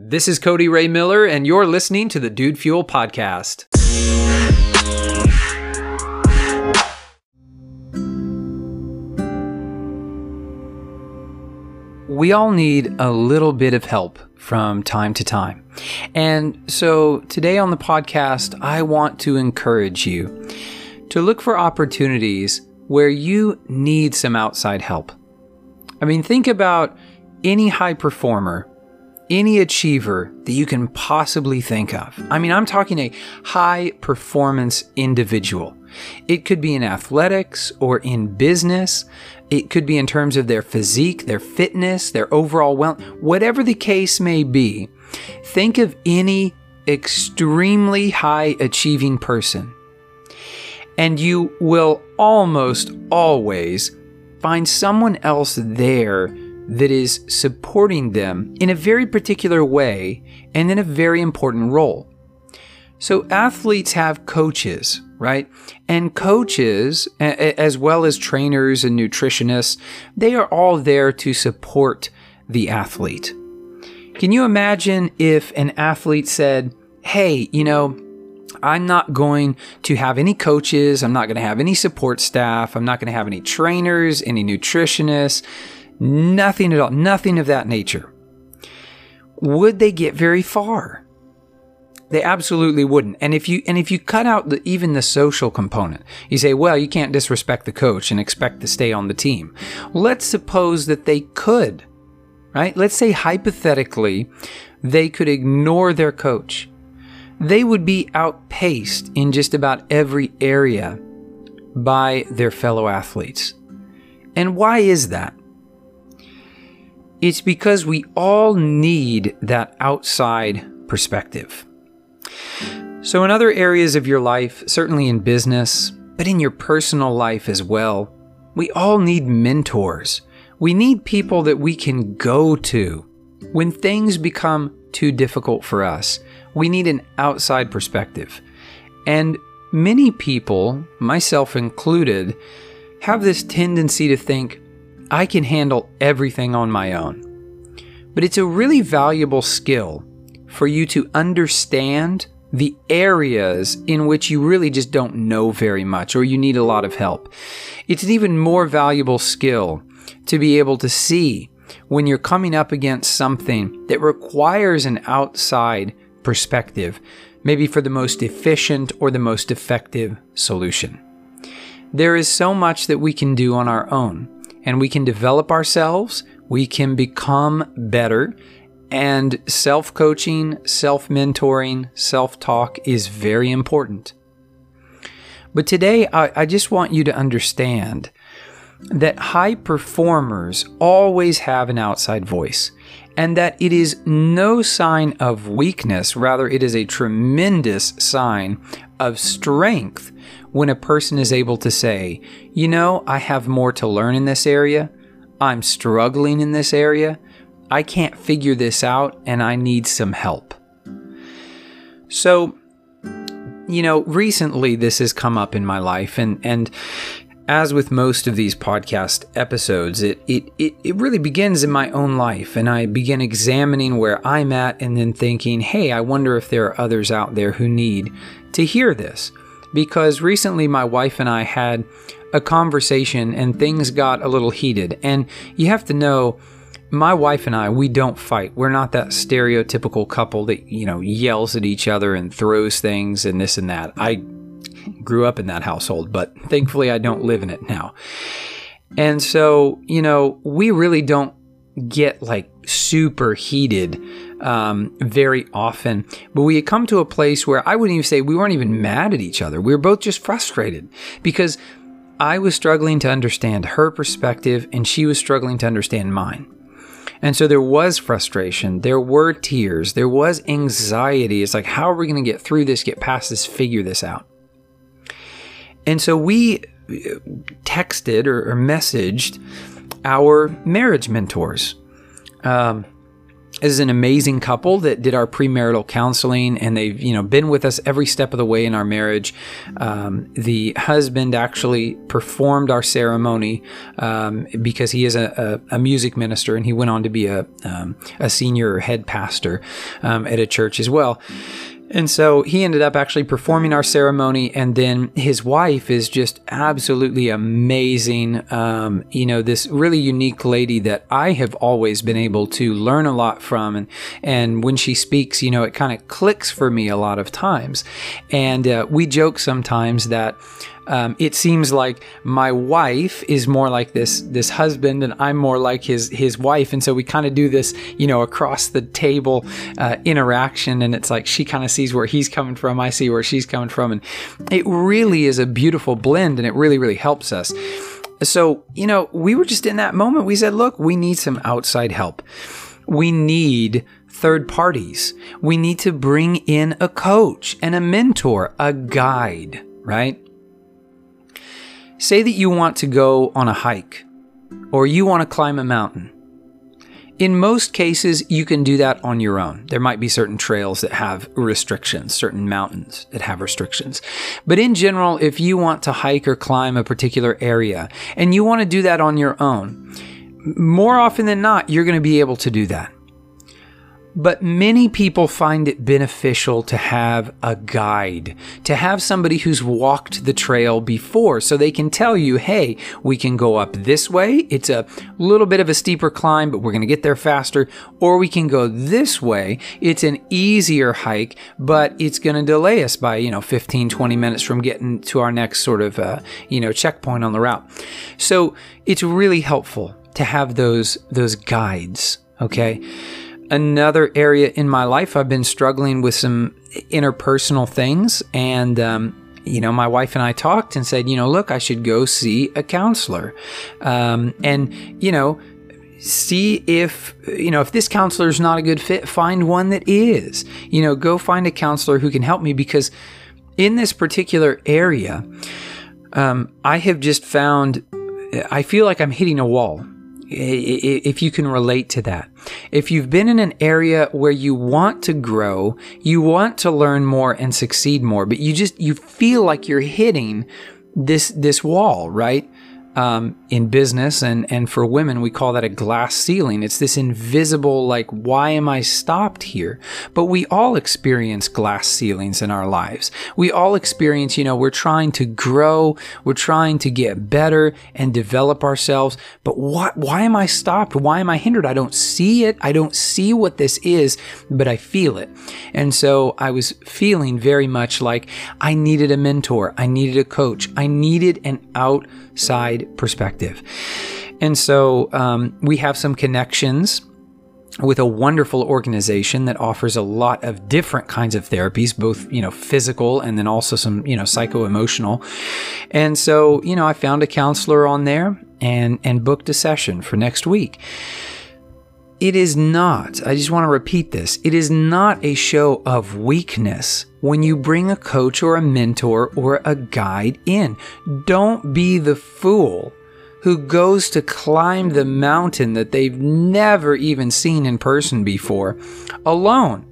This is Cody Ray Miller, and you're listening to the Dude Fuel Podcast. We all need a little bit of help from time to time. And so today on the podcast, I want to encourage you to look for opportunities where you need some outside help. I mean, think about any high performer any achiever that you can possibly think of. I mean, I'm talking a high performance individual. It could be in athletics or in business. It could be in terms of their physique, their fitness, their overall well, whatever the case may be. Think of any extremely high achieving person. And you will almost always find someone else there that is supporting them in a very particular way and in a very important role. So, athletes have coaches, right? And coaches, as well as trainers and nutritionists, they are all there to support the athlete. Can you imagine if an athlete said, Hey, you know, I'm not going to have any coaches. I'm not going to have any support staff. I'm not going to have any trainers, any nutritionists. Nothing at all, nothing of that nature. Would they get very far? They absolutely wouldn't. And if you and if you cut out the, even the social component, you say, well, you can't disrespect the coach and expect to stay on the team. Let's suppose that they could, right? Let's say hypothetically, they could ignore their coach. They would be outpaced in just about every area by their fellow athletes. And why is that? It's because we all need that outside perspective. So, in other areas of your life, certainly in business, but in your personal life as well, we all need mentors. We need people that we can go to when things become too difficult for us. We need an outside perspective. And many people, myself included, have this tendency to think, I can handle everything on my own. But it's a really valuable skill for you to understand the areas in which you really just don't know very much or you need a lot of help. It's an even more valuable skill to be able to see when you're coming up against something that requires an outside perspective, maybe for the most efficient or the most effective solution. There is so much that we can do on our own and we can develop ourselves, we can become better. And self coaching, self mentoring, self talk is very important. But today, I, I, just want you to understand that high performers always have an outside voice and that it is no sign of weakness, rather, it is a tremendous sign of strength when a person is able to say, You know, I have more to learn in this area. I'm struggling in this area. I can't figure this out and I need some help. So, you know, recently this has come up in my life and and as with most of these podcast episodes, it, it, it, it really begins in my own life, and I begin examining where I'm at and then thinking, hey, I wonder if there are others out there who need to hear this because recently my wife and I had a conversation and things got a little heated. And you have to know, my wife and I, we don't fight. We're not that stereotypical couple that, you know, yells at each other and throws things and this and that. I grew up in that household, but thankfully I don't live in it now. And so, you know, we really don't get like super heated um, very often. But we had come to a place where I wouldn't even say we weren't even mad at each other. We were both just frustrated because I was struggling to understand her perspective and she was struggling to understand mine. And so there was frustration, there were tears, there was anxiety. It's like, how are we going to get through this, get past this, figure this out? And so we uh, texted or, or messaged our marriage mentors. Um, is an amazing couple that did our premarital counseling, and they've you know been with us every step of the way in our marriage. Um, the husband actually performed our ceremony um, because he is a, a, a, music minister, and he went on to be a um, a senior head pastor um, at a church as well. And so he ended up actually performing our ceremony, and then his wife is just absolutely amazing. Um, you know, this really unique lady that I have always been able to learn a lot from, and and when she speaks, you know, it kind of clicks for me a lot of times. And uh, we joke sometimes that um, it seems like my wife is more like this this husband, and I'm more like his his wife, and so we kind of do this, you know, across the table uh, interaction, and it's like she kind of sees where he's coming from, I see where she's coming from, and it really is a beautiful blend, and it really really helps us. So you know, we were just in that moment. We said, look, we need some outside help. We need third parties. We need to bring in a coach and a mentor, a guide, right? Say that you want to go on a hike or you want to climb a mountain. In most cases, you can do that on your own. There might be certain trails that have restrictions, certain mountains that have restrictions. But in general, if you want to hike or climb a particular area and you want to do that on your own, more often than not, you're going to be able to do that. But many people find it beneficial to have a guide, to have somebody who's walked the trail before so they can tell you, hey, we can go up this way. It's a little bit of a steeper climb, but we're going to get there faster. Or we can go this way. It's an easier hike, but it's going to delay us by, you know, 15, 20 minutes from getting to our next sort of, uh, you know, checkpoint on the route. So it's really helpful to have those, those guides. Okay another area in my life I've been struggling with some interpersonal things and um, you know, my wife and I talked and said, you know, look, I should go see a counselor. Um, and, you know, see if, you know, if this counselor is not a good fit, find one that is. You know, go find a counselor who can help me because in this particular area, um, I have just found, I feel like I'm hitting a wall if you can relate to that. If you've been in an area where you want to grow, you want to learn more and succeed more, but you just, you feel like you're hitting this, this wall, right? um, in business and and for women we call that a glass ceiling. It's this invisible like why am i stopped here? But we all experience glass ceilings in our lives. We all experience you know we're trying to grow we're trying to get better and develop ourselves. But what why am i stopped? Why am i hindered? I don't see it. I don't see what this is but i feel it. And so i was feeling very much like i needed a mentor. I needed a coach. I needed an outside perspective. And so um, we have some connections with a wonderful organization that offers a lot of different kinds of therapies both you know physical and then also some you know psycho-emotional. And so you know i found a counselor on there and and booked a session for next week. It is not i just want to repeat this it is not a show of weakness when you bring a coach or a mentor or a guide in. Don't be the fool who goes to climb the mountain that they've never even seen in person before alone.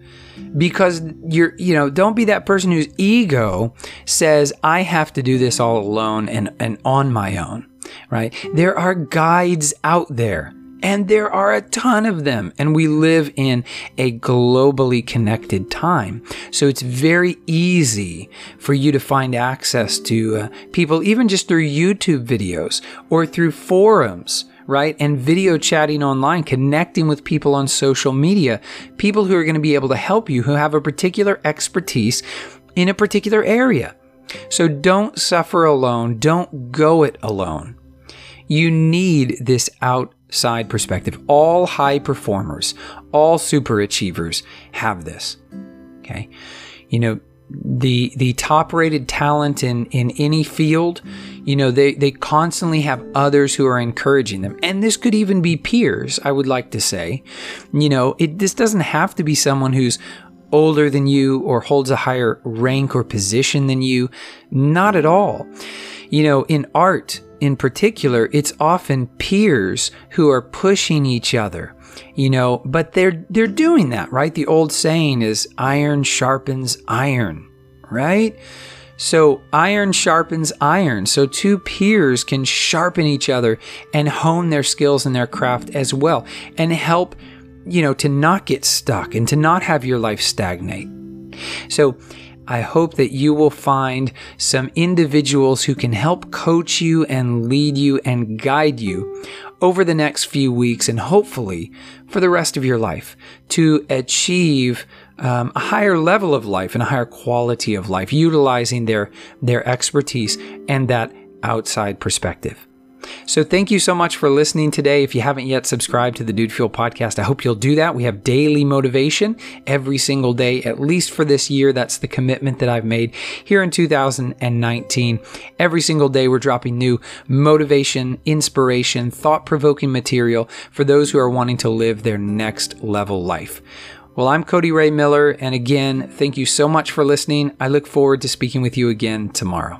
Because you're you know don't be that person whose ego says i have to do this all alone and and on my own right? There are guides out there and there are a ton of them. And we live in a globally connected time. So it's very easy for you to find access to uh, people, even just through YouTube videos or through forums right? And video chatting online, connecting with people on social media, people who are going to be able to help you, who have a particular expertise in a particular area. So don't suffer alone. Don't go it alone. You need this out side perspective. All high performers, all super achievers have this. Okay. You know, the the top rated talent in in any field you know they they constantly have others who are encouraging them and this could even be peers i would like to say you know it this doesn't have to be someone who's older than you or holds a higher rank or position than you not at all you know in art in particular, it's often peers who are pushing each other, you know, but they're they're doing that, right? The old saying is iron sharpens iron, right? So iron sharpens iron. So two peers can sharpen each other and hone their skills and their craft as well and help, you know, to not get stuck and to not have your life stagnate. So I hope that you will find some individuals who can help coach you and lead you and guide you over the next few weeks and hopefully for the rest of your life to achieve um, a higher level of life and a higher quality of life, utilizing their, their expertise and that outside perspective. So thank you so much for listening today. If you haven't yet subscribed to the Dude Fuel podcast, I hope you'll do that. We have daily motivation every single day, at least for this year. That's the commitment that I've made here in 2019. Every single day, we're dropping new motivation, inspiration, thought provoking material for those who are wanting to live their next level life. Well, I'm Cody Ray Miller, and again, thank you so much for listening. I look forward to speaking with you again tomorrow.